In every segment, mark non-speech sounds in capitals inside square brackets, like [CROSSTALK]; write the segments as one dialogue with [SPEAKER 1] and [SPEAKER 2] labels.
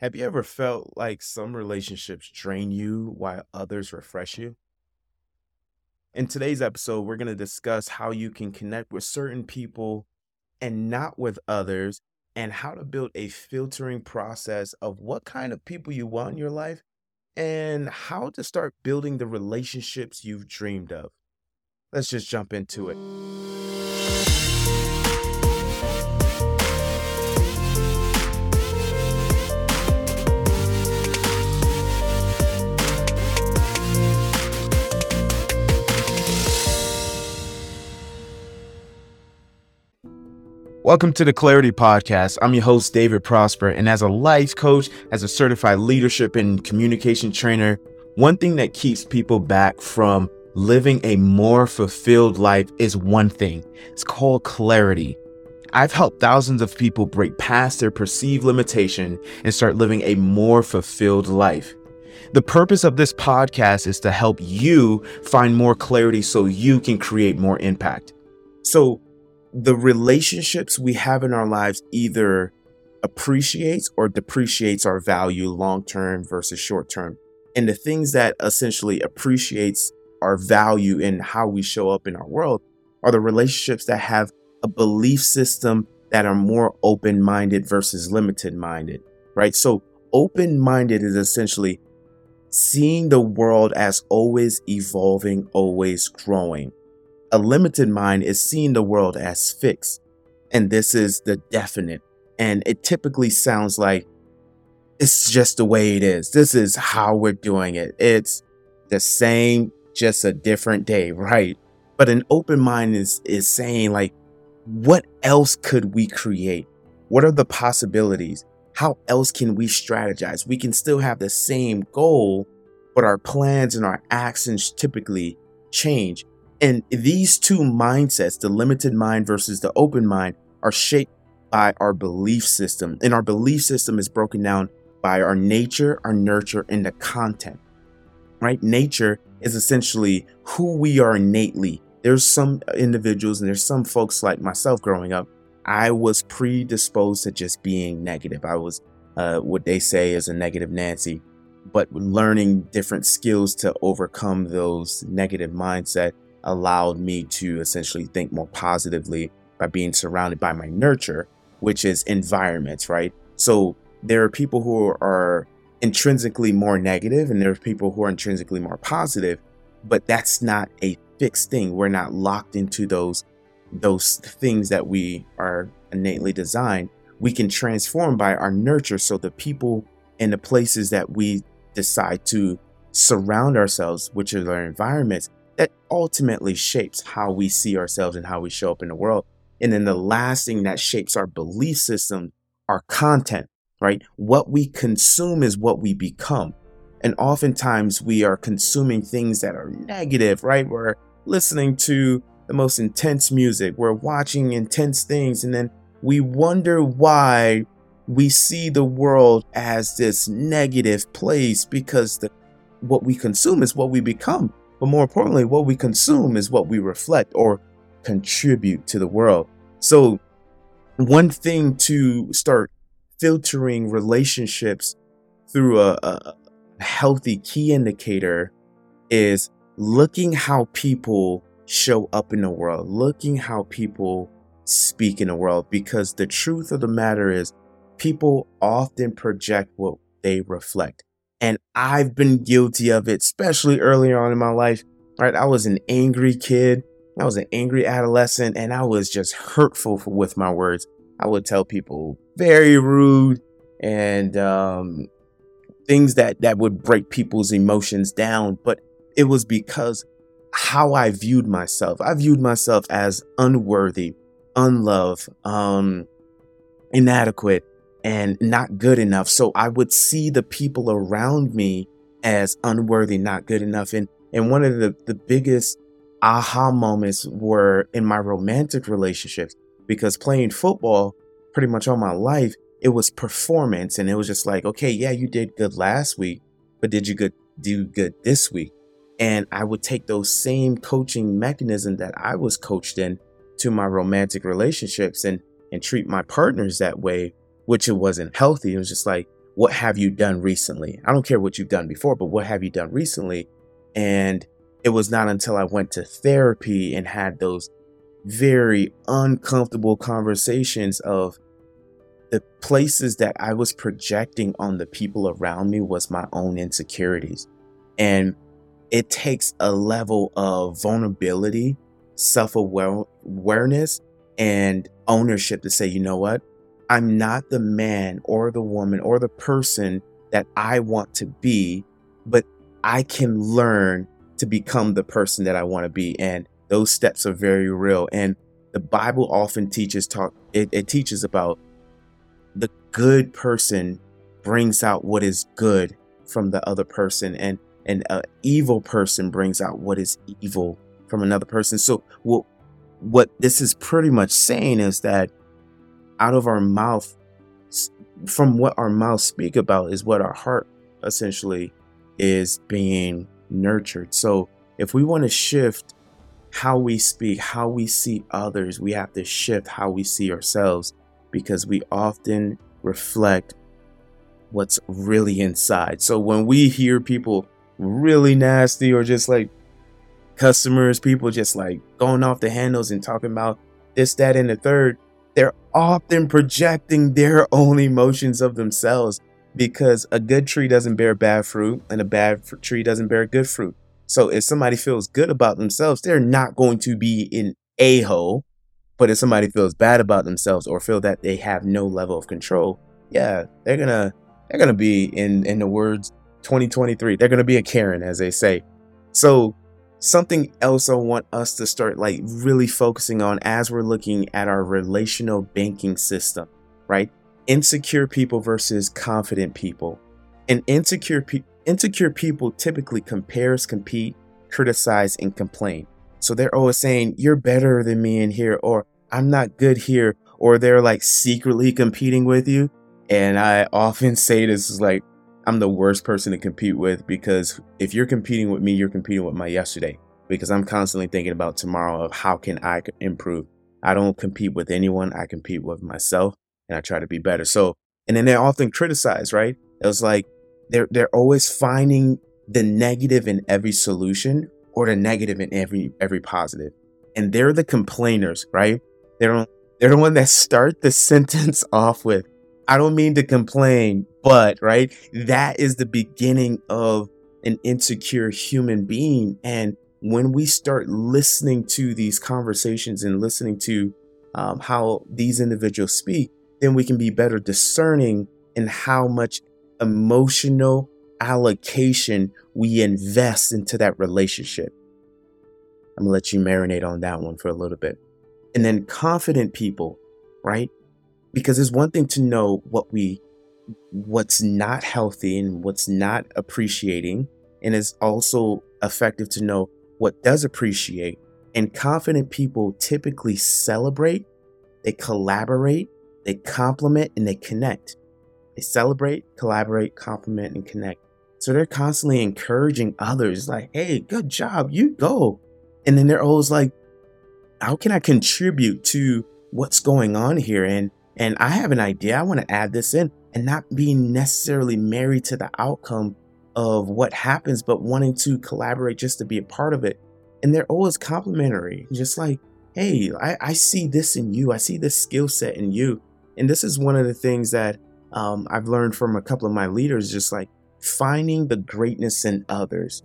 [SPEAKER 1] Have you ever felt like some relationships drain you while others refresh you? In today's episode, we're going to discuss how you can connect with certain people and not with others, and how to build a filtering process of what kind of people you want in your life and how to start building the relationships you've dreamed of. Let's just jump into it. Welcome to the Clarity Podcast. I'm your host, David Prosper. And as a life coach, as a certified leadership and communication trainer, one thing that keeps people back from living a more fulfilled life is one thing it's called clarity. I've helped thousands of people break past their perceived limitation and start living a more fulfilled life. The purpose of this podcast is to help you find more clarity so you can create more impact. So, the relationships we have in our lives either appreciates or depreciates our value long term versus short term. And the things that essentially appreciates our value in how we show up in our world are the relationships that have a belief system that are more open minded versus limited minded, right? So, open minded is essentially seeing the world as always evolving, always growing. A limited mind is seeing the world as fixed. And this is the definite. And it typically sounds like it's just the way it is. This is how we're doing it. It's the same, just a different day, [LAUGHS] right? But an open mind is, is saying like, what else could we create? What are the possibilities? How else can we strategize? We can still have the same goal, but our plans and our actions typically change. And these two mindsets, the limited mind versus the open mind, are shaped by our belief system. And our belief system is broken down by our nature, our nurture, and the content. Right? Nature is essentially who we are innately. There's some individuals and there's some folks like myself growing up. I was predisposed to just being negative. I was uh, what they say is a negative Nancy, but learning different skills to overcome those negative mindset allowed me to essentially think more positively by being surrounded by my nurture, which is environments, right? So there are people who are intrinsically more negative and there are people who are intrinsically more positive, but that's not a fixed thing. We're not locked into those those things that we are innately designed. We can transform by our nurture so the people and the places that we decide to surround ourselves, which are our environments, that ultimately shapes how we see ourselves and how we show up in the world. And then the last thing that shapes our belief system, our content, right? What we consume is what we become. And oftentimes we are consuming things that are negative, right? We're listening to the most intense music, we're watching intense things, and then we wonder why we see the world as this negative place because the what we consume is what we become. But more importantly, what we consume is what we reflect or contribute to the world. So, one thing to start filtering relationships through a, a healthy key indicator is looking how people show up in the world, looking how people speak in the world. Because the truth of the matter is, people often project what they reflect. I've been guilty of it, especially earlier on in my life. Right. I was an angry kid. I was an angry adolescent and I was just hurtful with my words. I would tell people very rude and um, things that, that would break people's emotions down. But it was because how I viewed myself. I viewed myself as unworthy, unloved, um, inadequate, and not good enough. So I would see the people around me as unworthy, not good enough. And and one of the, the biggest aha moments were in my romantic relationships because playing football pretty much all my life, it was performance. And it was just like, okay, yeah, you did good last week, but did you good do good this week? And I would take those same coaching mechanism that I was coached in to my romantic relationships and and treat my partners that way which it wasn't healthy. It was just like, what have you done recently? I don't care what you've done before, but what have you done recently? And it was not until I went to therapy and had those very uncomfortable conversations of the places that I was projecting on the people around me was my own insecurities. And it takes a level of vulnerability, self awareness, and ownership to say, you know what? I'm not the man or the woman or the person that I want to be, but I can learn to become the person that I want to be. And those steps are very real. And the Bible often teaches talk it, it teaches about the good person brings out what is good from the other person and an evil person brings out what is evil from another person. So what what this is pretty much saying is that out of our mouth from what our mouths speak about is what our heart essentially is being nurtured. So if we want to shift how we speak, how we see others, we have to shift how we see ourselves because we often reflect what's really inside. So when we hear people really nasty or just like customers, people just like going off the handles and talking about this, that, and the third, they're often projecting their [LAUGHS] own emotions of themselves because a good tree doesn't bear bad fruit and a bad tree doesn't bear good fruit. So if somebody feels good about themselves, they're not going to be in a hole. But if somebody feels bad about themselves or feel that they have no level of control, yeah, they're gonna they're gonna be in in the words 2023. They're gonna be a Karen, as they say. So something else I want us to start like really focusing on as we're looking at our relational banking system, right? Insecure people versus confident people. And insecure people Insecure people typically compares, compete, criticize, and complain. So they're always saying, You're better than me in here, or I'm not good here, or they're like secretly competing with you. And I often say this is like, I'm the worst person to compete with because if you're competing with me, you're competing with my yesterday because I'm constantly thinking about tomorrow of how can I improve. I don't compete with anyone. I compete with myself and I try to be better. So, and then they're often criticize, right? It was like, they're they're always finding the negative in every solution or the negative in every every positive. And they're the complainers, right? They're they're the one that start the [LAUGHS] sentence off with, I don't mean to complain, but right? That is the beginning of an insecure human being. And when we start listening to these conversations and listening to um, how these individuals speak, then we can be better discerning in how much emotional allocation we invest into that relationship. I'm gonna let you marinate on that one for a little bit. And then confident people, right? Because it's one thing to know what we what's not healthy and what's not appreciating and it's also effective to know what does appreciate and confident people typically celebrate they collaborate they compliment, and they connect they celebrate, collaborate, compliment, and connect. So they're constantly encouraging others, like, hey, good job, you go. And then they're always like, how can I contribute to what's going on here? And and I have an idea. I want to add this in and not being necessarily married to the outcome of what happens, but wanting to collaborate just to be a part of it. And they're always complimentary, just like, hey, I, I see this in you. I see this skill set in you. And this is one of the things that um, I've learned from a couple of my leaders, just like finding the greatness in others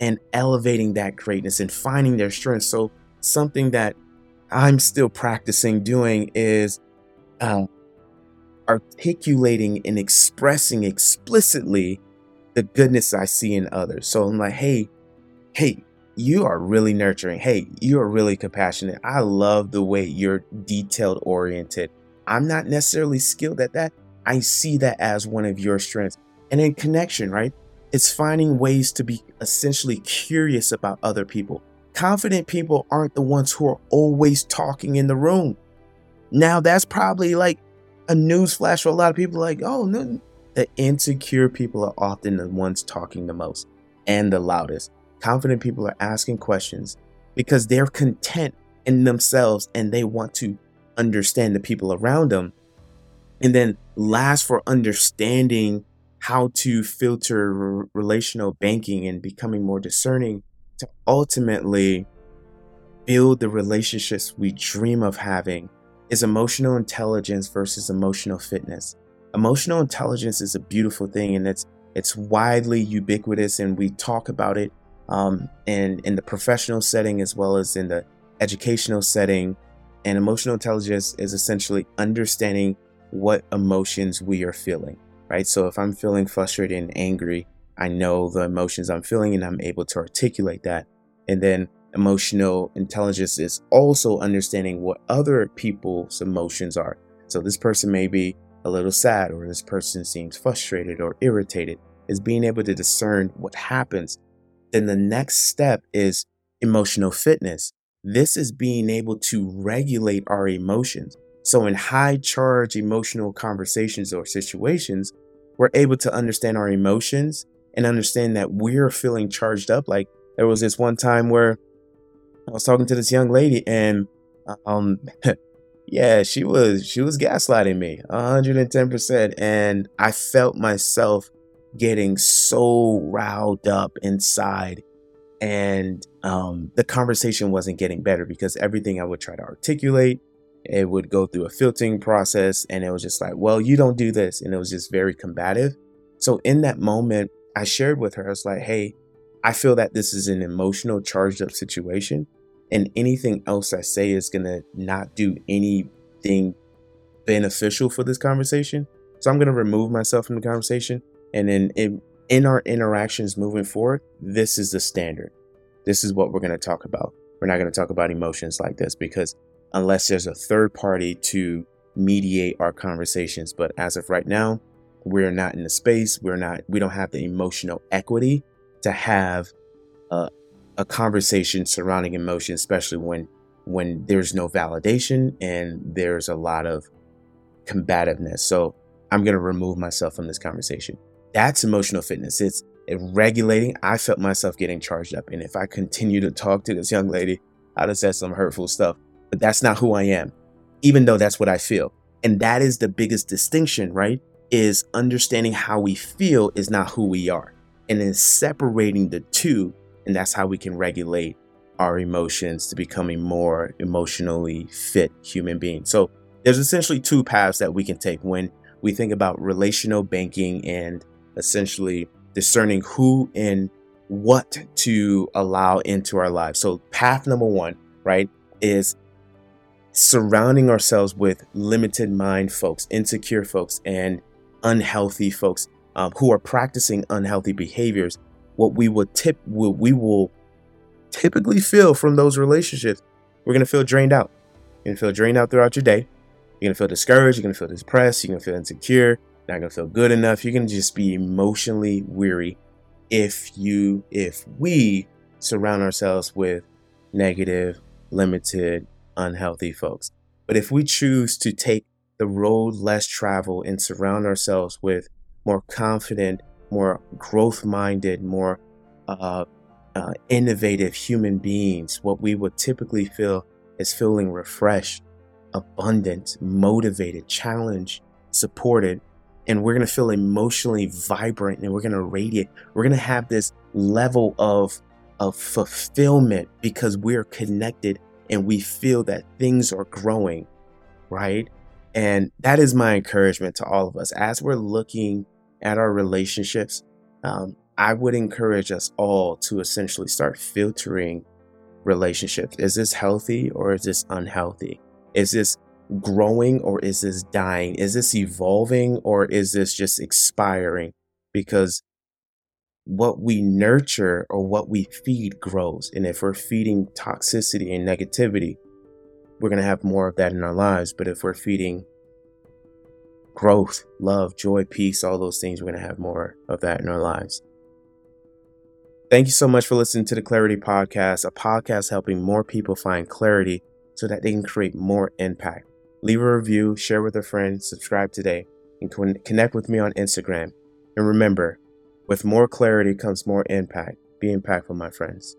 [SPEAKER 1] and elevating that greatness and finding their strength. So, something that I'm still practicing doing is uh, articulating and expressing explicitly the goodness I see in others. So, I'm like, hey, hey, you are really nurturing. Hey, you are really compassionate. I love the way you're detailed oriented. I'm not necessarily skilled at that, I see that as one of your strengths. And in connection, right? It's finding ways to be essentially curious about other people. Confident people aren't the ones who are always talking in the room. Now, that's probably like a news flash for a lot of people like, oh, no. The insecure people are often the ones talking the most and the loudest. Confident people are asking questions because they're content in themselves and they want to understand the people around them And then last for understanding how to filter r- relational banking and becoming more discerning to ultimately build the relationships we dream of having is emotional intelligence versus emotional fitness. Emotional intelligence is a beautiful thing and it's it's widely ubiquitous and we talk about it um, and in the professional setting as well as in the educational setting. And emotional intelligence is essentially understanding what emotions we are feeling, right? So if I'm feeling frustrated and angry, I know the emotions I'm feeling and I'm able to articulate that. And then emotional intelligence is also understanding what other people's emotions are. So this person may be a little sad, or this person seems frustrated or irritated, is being able to discern what happens. Then the next step is emotional fitness. This is being able to regulate our emotions. So, in high charge emotional conversations or situations, we're able to understand our emotions and understand that we're feeling charged up. Like there was this one time where I was talking to this young lady and um [LAUGHS] yeah, she was she was gaslighting me 110% and I felt myself getting so riled up inside and um the conversation wasn't getting better because everything I would try to articulate it would go through a filtering process and it was just like, well, you don't do this. And it was just very combative. So in that moment, I shared with her, I was like, hey, I feel that this is an emotional charged up situation. And anything else I say is going to not do anything beneficial for this conversation. So I'm going to remove myself from the conversation. And then in, in our interactions moving forward, this is the standard. This is what we're going to talk about. We're not going to talk about emotions like this because unless there's a third party to mediate our conversations. But as of right now, we're not in the space. We're not, we don't have the emotional equity to have a, a conversation surrounding emotion, especially when, when there's no validation and there's a lot of combativeness. So I'm going to remove myself from this conversation. That's emotional fitness. It's regulating. I felt myself getting charged up. And if I continue to talk to this young lady, I'd have said some hurtful stuff but that's not who I am, even though that's what I feel. And that is the biggest distinction, right? Is understanding how we feel is not who we are. And then separating the two, and that's how we can regulate our emotions to becoming more emotionally fit human beings. So there's essentially two paths that we can take when we think about relational banking and essentially discerning who and what to allow into our lives. So path number one, right, is surrounding ourselves with limited mind folks, insecure folks, and unhealthy folks um, who are practicing unhealthy behaviors, what we will tip, what we will typically feel from those relationships, we're gonna feel drained out. You're gonna feel drained out throughout your day. You're gonna feel discouraged. You're gonna feel depressed. You're gonna feel insecure. Not gonna feel good enough. You're gonna just be emotionally weary if you, if we surround ourselves with negative, limited, unhealthy folks. But if we choose to take the road less traveled and surround ourselves with more confident, more growth minded, more uh, uh, innovative human beings, what we would typically feel is feeling refreshed, abundant, motivated, challenged, supported. And we're going to feel emotionally vibrant and we're going to radiate. We're going to have this level of, of fulfillment because we're connected and we feel that things are growing, right? And that is my encouragement to all of us as we're looking at our relationships. Um, I would encourage us all to essentially start filtering relationships. Is this healthy or is this unhealthy? Is this growing or is this dying? Is this evolving or is this just expiring? Because what we nurture or what we feed grows. And if we're feeding toxicity and negativity, we're going to have more of that in our lives. But if we're feeding growth, love, joy, peace, all those things, we're going to have more of that in our lives. Thank you so much for listening to the Clarity Podcast, a podcast helping more people find clarity so that they can create more impact. Leave a review, share with a friend, subscribe today, and connect with me on Instagram. And remember, with more clarity comes more impact. Be impactful, my friends.